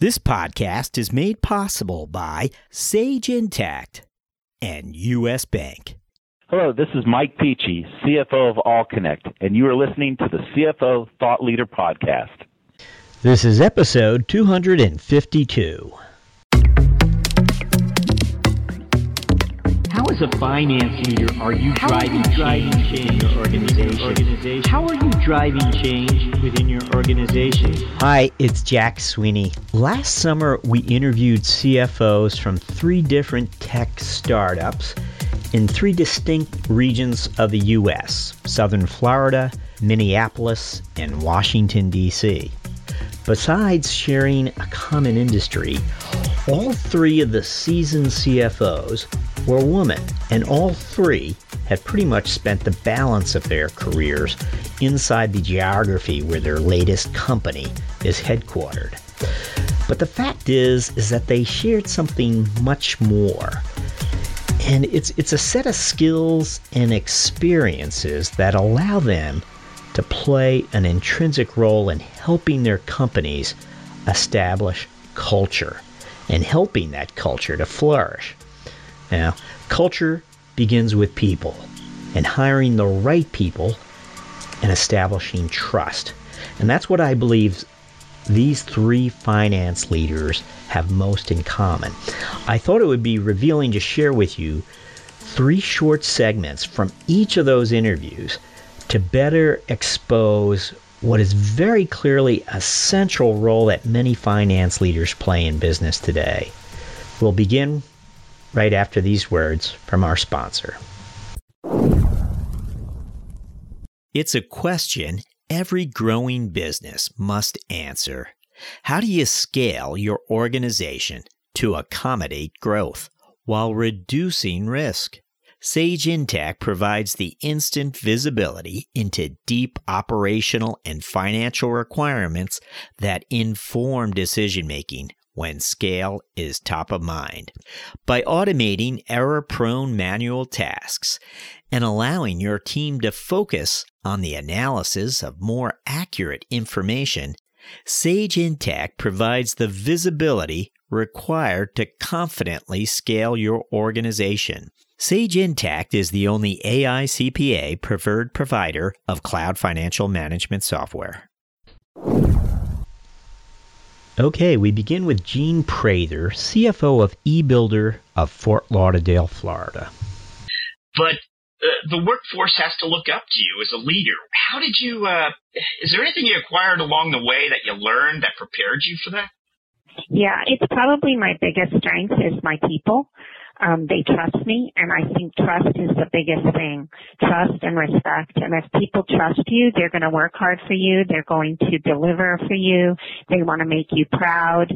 This podcast is made possible by Sage Intacct and U.S. Bank. Hello, this is Mike Peachy, CFO of AllConnect, and you are listening to the CFO Thought Leader Podcast. This is episode 252. How, as a finance leader, are you driving, driving change in your organization? organization? How are you driving change within your organization? Hi, it's Jack Sweeney. Last summer, we interviewed CFOs from three different tech startups in three distinct regions of the U.S. Southern Florida, Minneapolis, and Washington, D.C. Besides sharing a common industry, all three of the seasoned CFOs were women, and all three had pretty much spent the balance of their careers inside the geography where their latest company is headquartered. But the fact is is that they shared something much more. And it's it's a set of skills and experiences that allow them to play an intrinsic role in helping their companies establish culture and helping that culture to flourish. Now, culture begins with people and hiring the right people and establishing trust. And that's what I believe these three finance leaders have most in common. I thought it would be revealing to share with you three short segments from each of those interviews to better expose what is very clearly a central role that many finance leaders play in business today. We'll begin right after these words from our sponsor. It's a question every growing business must answer. How do you scale your organization to accommodate growth while reducing risk? Sage Intacct provides the instant visibility into deep operational and financial requirements that inform decision making when scale is top of mind. By automating error prone manual tasks and allowing your team to focus on the analysis of more accurate information, Sage Intacct provides the visibility required to confidently scale your organization. Sage Intacct is the only AICPA preferred provider of cloud financial management software. Okay, we begin with Jean Prather, CFO of eBuilder of Fort Lauderdale, Florida. But uh, the workforce has to look up to you as a leader. How did you, uh, is there anything you acquired along the way that you learned that prepared you for that? Yeah, it's probably my biggest strength is my people. Um, they trust me, and I think trust is the biggest thing. Trust and respect. And if people trust you, they're going to work hard for you. They're going to deliver for you. They want to make you proud.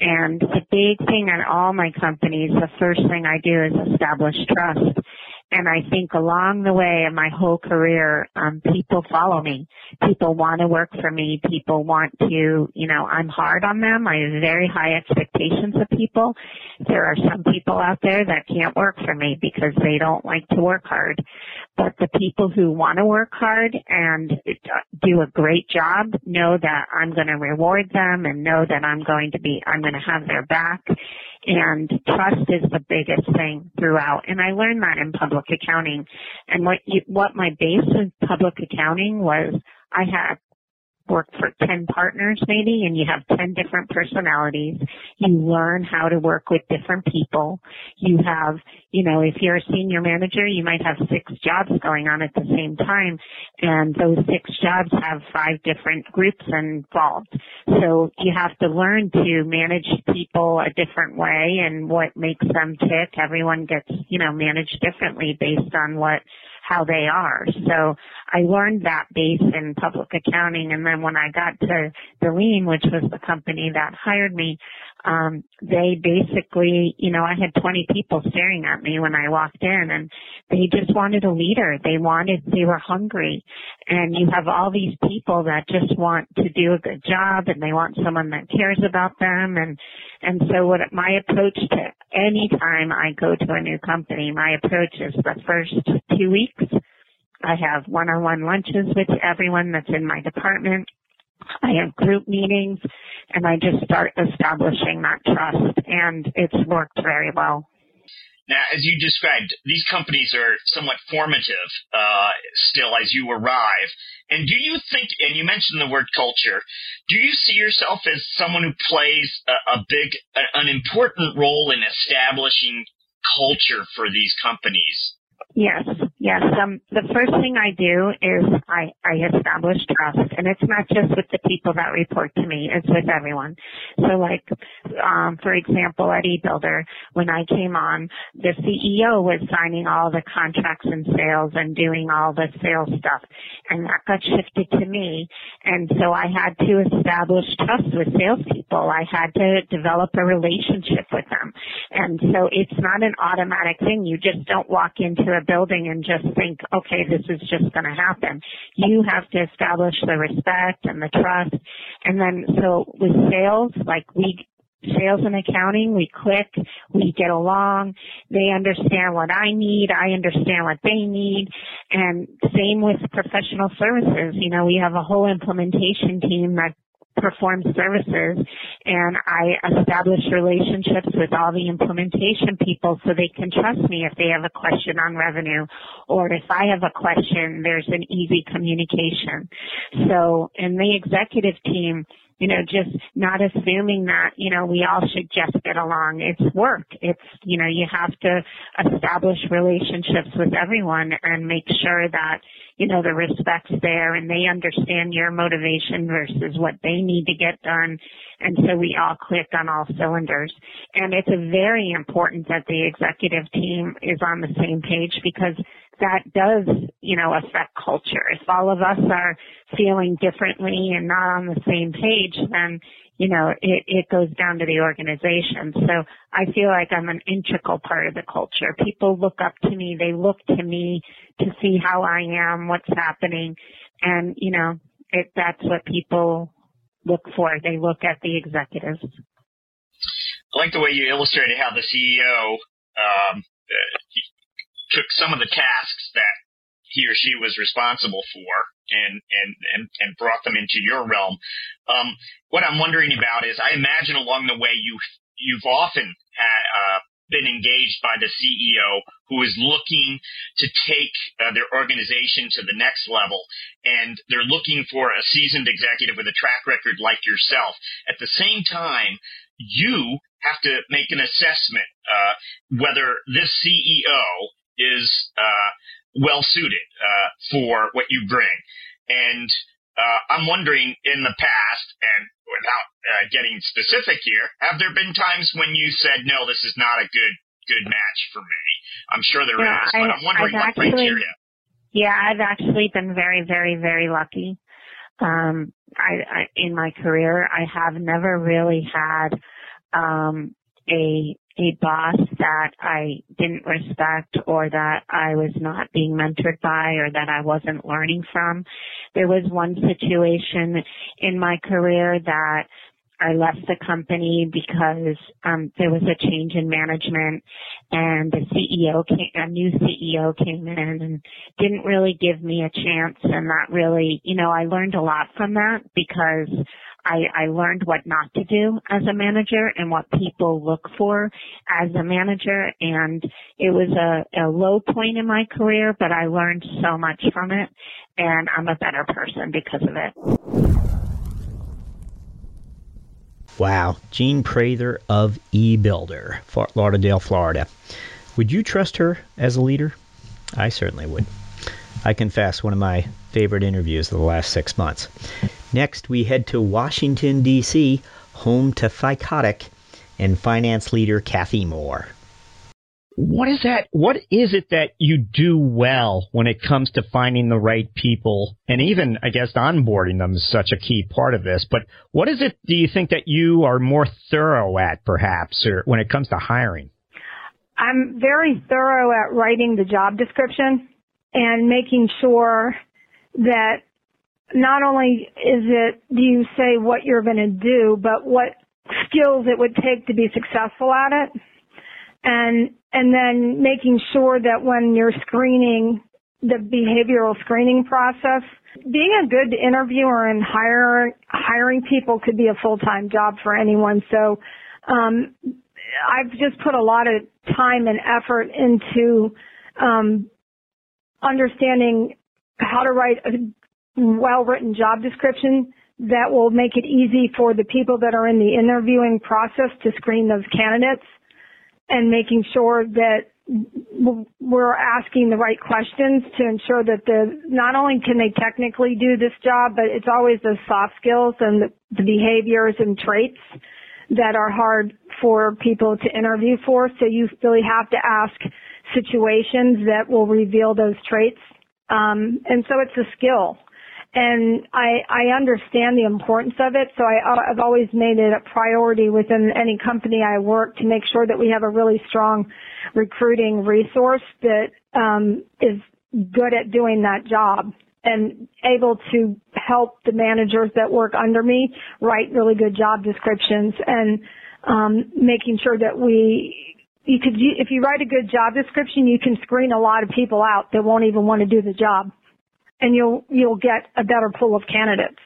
And the big thing in all my companies, the first thing I do is establish trust. And I think along the way in my whole career, um, people follow me. People want to work for me. People want to, you know, I'm hard on them. I have very high expectations of people. There are some people out there that can't work for me because they don't like to work hard. But the people who want to work hard and do a great job know that I'm going to reward them and know that I'm going to be, I'm going to have their back and trust is the biggest thing throughout. And I learned that in public accounting. And what you, what my base in public accounting was, I had work for 10 partners maybe and you have 10 different personalities. You learn how to work with different people. You have, you know, if you're a senior manager, you might have six jobs going on at the same time and those six jobs have five different groups involved. So you have to learn to manage people a different way and what makes them tick. Everyone gets, you know, managed differently based on what how they are. So I learned that base in public accounting. And then when I got to Deleen, which was the company that hired me, um, they basically, you know, I had 20 people staring at me when I walked in and they just wanted a leader. They wanted, they were hungry and you have all these people that just want to do a good job and they want someone that cares about them. And, and so what my approach to any time I go to a new company, my approach is the first two weeks. I have one-on-one lunches with everyone that's in my department I have group meetings and I just start establishing that trust and it's worked very well. Now, as you described, these companies are somewhat formative uh, still as you arrive. And do you think, and you mentioned the word culture, do you see yourself as someone who plays a, a big, a, an important role in establishing culture for these companies? Yes, yes. Um, the first thing I do is I, I establish trust, and it's not just with the people that report to me; it's with everyone. So, like, um, for example, at eBuilder, when I came on, the CEO was signing all the contracts and sales and doing all the sales stuff, and that got shifted to me. And so I had to establish trust with salespeople. I had to develop a relationship with them, and so it's not an automatic thing. You just don't walk into a building and just think, okay, this is just going to happen. You have to establish the respect and the trust. And then, so with sales, like we, sales and accounting, we click, we get along, they understand what I need, I understand what they need, and same with professional services. You know, we have a whole implementation team that perform services and I establish relationships with all the implementation people so they can trust me if they have a question on revenue or if I have a question, there's an easy communication. So in the executive team, you know, just not assuming that, you know, we all should just get along. It's work. It's, you know, you have to establish relationships with everyone and make sure that, you know, the respect's there and they understand your motivation versus what they need to get done. And so we all click on all cylinders. And it's very important that the executive team is on the same page because that does, you know, affect culture. If all of us are feeling differently and not on the same page, then, you know, it, it goes down to the organization. So I feel like I'm an integral part of the culture. People look up to me. They look to me to see how I am, what's happening. And, you know, it, that's what people look for. They look at the executives. I like the way you illustrated how the CEO um, took some of the tasks that he or she was responsible for and and and, and brought them into your realm. Um, what I'm wondering about is, I imagine along the way you you've often had, uh, been engaged by the CEO who is looking to take uh, their organization to the next level, and they're looking for a seasoned executive with a track record like yourself. At the same time, you have to make an assessment uh, whether this CEO is uh, well suited uh, for what you bring. And uh, I'm wondering in the past, and without uh, getting specific here, have there been times when you said, no, this is not a good good match for me? I'm sure there yeah, is, I, but I'm wondering I've what actually, criteria. Yeah, I've actually been very, very, very lucky. Um, I, I in my career, I have never really had um, a a boss that I didn't respect or that I was not being mentored by or that I wasn't learning from. There was one situation in my career that I left the company because um, there was a change in management and the CEO came, a new CEO came in and didn't really give me a chance and that really, you know, I learned a lot from that because I, I learned what not to do as a manager and what people look for as a manager. And it was a, a low point in my career, but I learned so much from it and I'm a better person because of it. Wow. Jean Prather of eBuilder, Fort Lauderdale, Florida. Would you trust her as a leader? I certainly would. I confess, one of my favorite interviews of the last six months. Next, we head to Washington, D.C., home to Thycotic and finance leader Kathy Moore. What is that? What is it that you do well when it comes to finding the right people and even, I guess, onboarding them is such a key part of this. But what is it do you think that you are more thorough at perhaps or when it comes to hiring? I'm very thorough at writing the job description and making sure that not only is it do you say what you're going to do, but what skills it would take to be successful at it. And, and then making sure that when you're screening the behavioral screening process, Being a good interviewer and hire, hiring people could be a full-time job for anyone. So, um, I've just put a lot of time and effort into, um, understanding how to write a well-written job description that will make it easy for the people that are in the interviewing process to screen those candidates and making sure that we're asking the right questions to ensure that the not only can they technically do this job, but it's always the soft skills and the, the behaviors and traits that are hard for people to interview for. So you really have to ask situations that will reveal those traits. Um, and so it's a skill and I, I understand the importance of it. So I, I've always made it a priority within any company I work to make sure that we have a really strong recruiting resource that um, is good at doing that job and able to help the managers that work under me write really good job descriptions and um, making sure that we you could if you write a good job description you can screen a lot of people out that won't even want to do the job and you'll you'll get a better pool of candidates.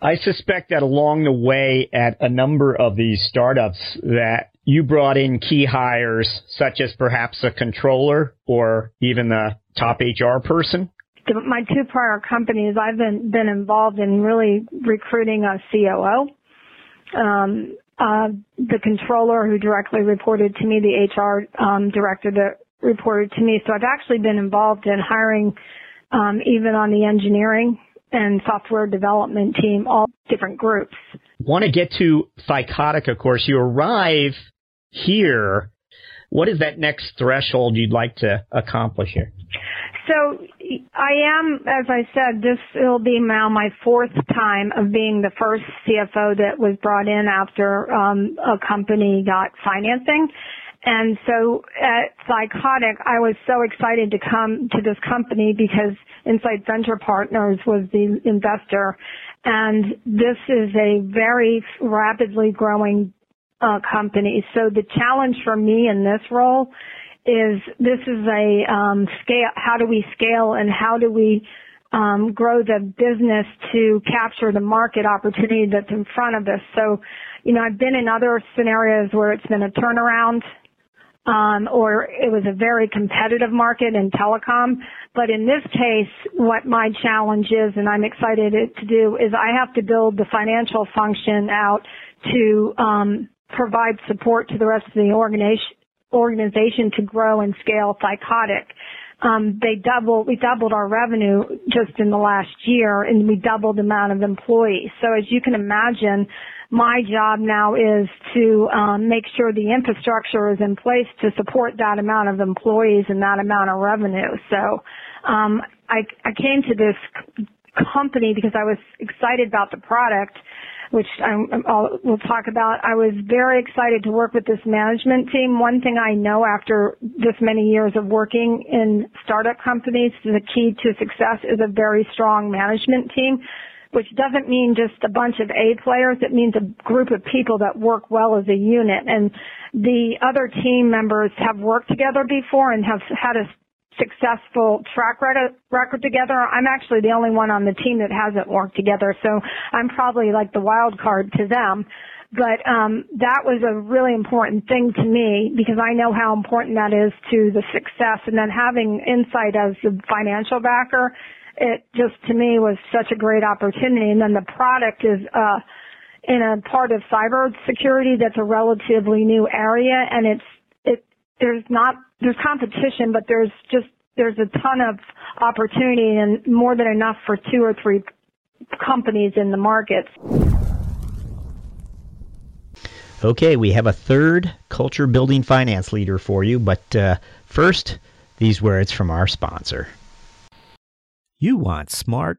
I suspect that along the way at a number of these startups that you brought in key hires such as perhaps a controller or even the top HR person. My two prior companies, I've been been involved in really recruiting a COO. Um, uh, the controller who directly reported to me, the HR um, director that reported to me. So I've actually been involved in hiring um, even on the engineering and software development team, all different groups. Want to get to Thycotic, of course. You arrive here. What is that next threshold you'd like to accomplish here? So I am, as I said, this will be now my fourth time of being the first CFO that was brought in after um, a company got financing. And so at Thycotic, I was so excited to come to this company because Insight Venture Partners was the investor. And this is a very rapidly growing uh, company. So the challenge for me in this role is this is a um, scale. How do we scale and how do we um, grow the business to capture the market opportunity that's in front of us? So, you know, I've been in other scenarios where it's been a turnaround um, or it was a very competitive market in telecom. But in this case, what my challenge is, and I'm excited to do, is I have to build the financial function out to um, provide support to the rest of the organization to grow and scale Thycotic. Um, they doubled, we doubled our revenue just in the last year and we doubled the amount of employees. So as you can imagine, my job now is to um, make sure the infrastructure is in place to support that amount of employees and that amount of revenue. So um, I, I came to this company because I was excited about the product, which I, I'll, we'll talk about. I was very excited to work with this management team. One thing I know after this many years of working in startup companies, the key to success is a very strong management team which doesn't mean just a bunch of A players. It means a group of people that work well as a unit. And the other team members have worked together before and have had a successful track record together. I'm actually the only one on the team that hasn't worked together, so I'm probably like the wild card to them. But um, that was a really important thing to me because I know how important that is to the success. And then having Insight as the financial backer it just to me was such a great opportunity. And then the product is uh, in a part of cyber security that's a relatively new area, and it's it there's not there's competition, but there's just there's a ton of opportunity and more than enough for two or three companies in the markets. Okay, we have a third culture building finance leader for you, but uh, first, these words from our sponsor. You want smart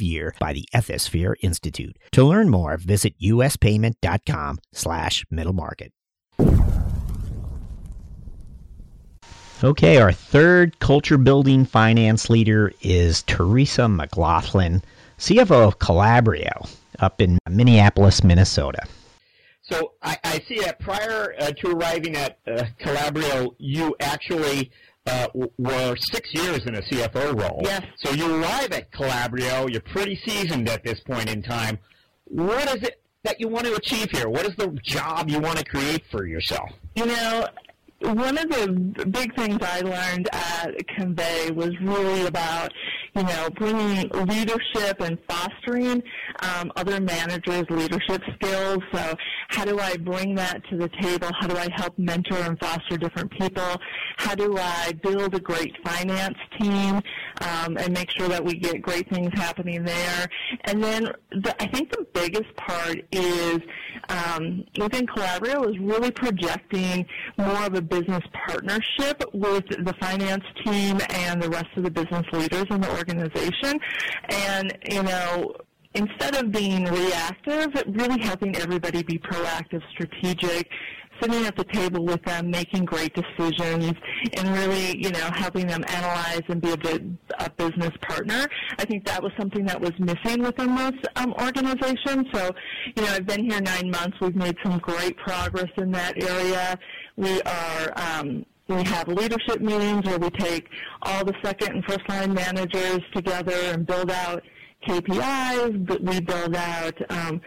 year by the Ethisphere Institute. To learn more, visit uspayment.com slash middle market. Okay, our third culture building finance leader is Teresa McLaughlin, CFO of Calabrio up in Minneapolis, Minnesota. So I, I see that prior uh, to arriving at uh, Calabrio, you actually uh, were six years in a CFO role. Yes. So you arrive at Calabrio, you're pretty seasoned at this point in time. What is it that you want to achieve here? What is the job you want to create for yourself? You know, one of the big things I learned at Convey was really about, you know, bringing leadership and fostering um, other managers' leadership skills. So how do I bring that to the table? How do I help mentor and foster different people? How do I build a great finance team um, and make sure that we get great things happening there? And then the, I think the biggest part is um, within Calabrio is really projecting more of a business partnership with the finance team and the rest of the business leaders in the organization. And, you know, instead of being reactive, really helping everybody be proactive, strategic, sitting at the table with them, making great decisions, and really, you know, helping them analyze and be a, a business partner. I think that was something that was missing within most um. So, you know, I've been here nine months. We've made some great progress in that area. We are um, we have leadership meetings where we take all the second and first line managers together and build out KPIs, we build out um,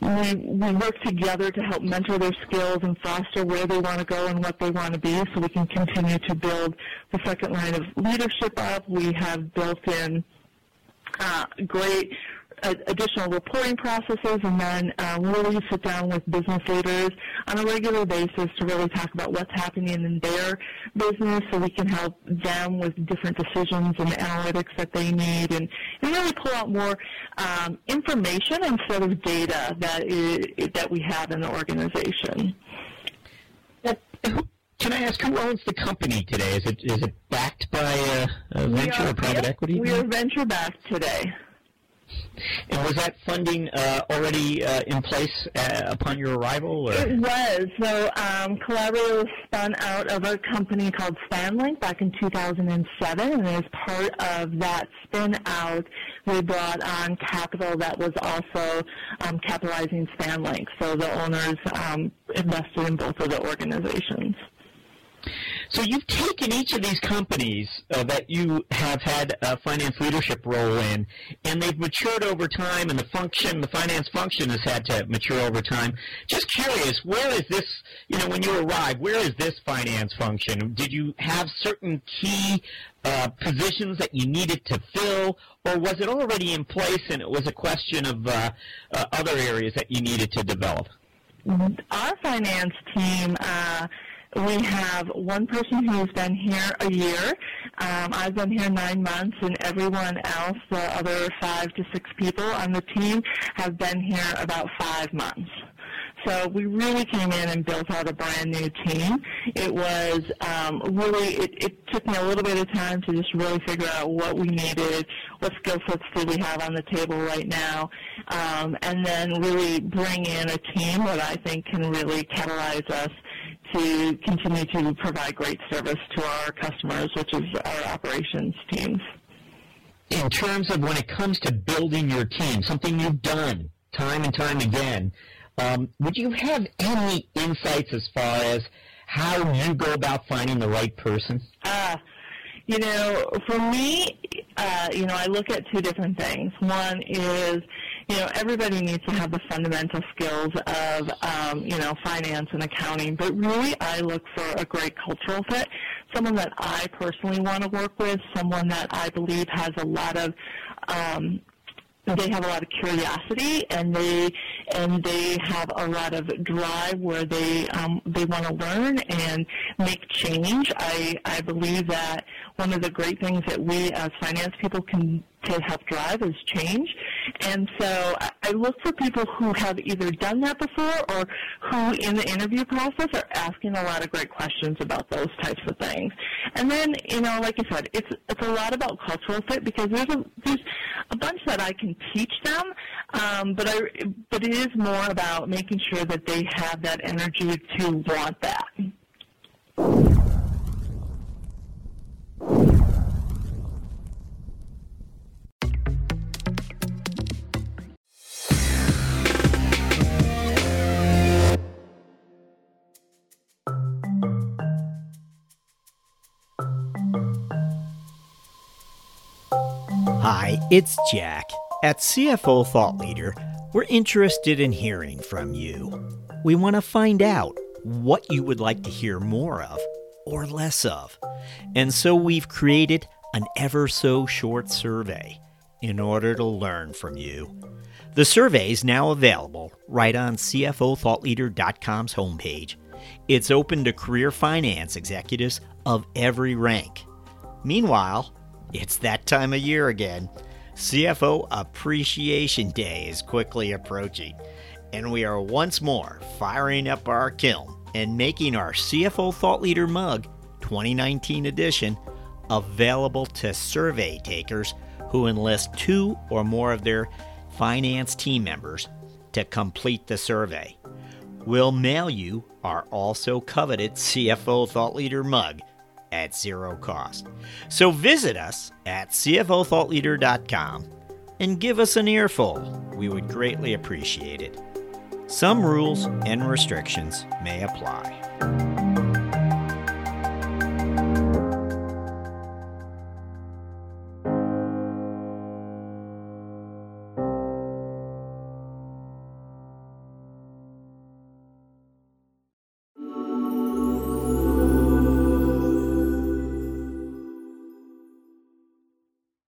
we, we work together to help mentor their skills and foster where they want to go and what they want to be so we can continue to build the second line of leadership up. We have built in uh, great additional reporting processes and then uh, really sit down with business leaders on a regular basis to really talk about what's happening in their business so we can help them with different decisions and analytics that they need and, and really pull out more um, information instead of data that, is, that we have in the organization. Can I ask who owns the company today? Is it is it backed by a, a venture are, or private equity? We are venture backed today. And was that funding uh, already uh, in place uh, upon your arrival? Or? It was. So um, was spun out of a company called Spanlink back in 2007, and as part of that spin out, we brought on capital that was also um, capitalizing Spanlink. So the owners um, invested in both of the organizations. So you've taken each of these companies uh, that you have had a finance leadership role in, and they've matured over time, and the function, the finance function has had to mature over time. Just curious, where is this, you know, when you arrived, where is this finance function? Did you have certain key uh, positions that you needed to fill, or was it already in place and it was a question of uh, uh other areas that you needed to develop? Our finance team uh, we have one person who's been here a year. Um, I've been here nine months, and everyone else, the other five to six people on the team, have been here about five months. So we really came in and built out a brand new team. It was um, really, it, it took me a little bit of time to just really figure out what we needed, what skill sets do we have on the table right now, um, and then really bring in a team that I think can really catalyze us to continue to provide great service to our customers, which is our operations teams. In terms of when it comes to building your team, something you've done time and time again, um, would you have any insights as far as how you go about finding the right person? Uh, you know, for me, uh, you know, I look at two different things. One is, you know, everybody needs to have the fundamental skills of, um, you know, finance and accounting, but really I look for a great cultural fit, someone that I personally want to work with, someone that I believe has a lot of um, they have a lot of curiosity and they and they have a lot of drive where they um, they want to learn and make change. I I believe that one of the great things that we as finance people can to help drive is change. And so I look for people who have either done that before or who in the interview process are asking a lot of great questions about those types of things. And then, you know, like I said, it's it's a lot about cultural fit because there's a there's a bunch that I can teach them, um, but I but it is more about making sure that they have that energy to want that. It's Jack. At CFO Thought Leader, we're interested in hearing from you. We want to find out what you would like to hear more of or less of. And so we've created an ever so short survey in order to learn from you. The survey is now available right on CFOThoughtLeader.com's homepage. It's open to career finance executives of every rank. Meanwhile, it's that time of year again. CFO Appreciation Day is quickly approaching, and we are once more firing up our kiln and making our CFO Thought Leader Mug 2019 edition available to survey takers who enlist two or more of their finance team members to complete the survey. We'll mail you our also coveted CFO Thought Leader mug at zero cost. So visit us at CFOThoughtLeader.com and give us an earful. We would greatly appreciate it. Some rules and restrictions may apply.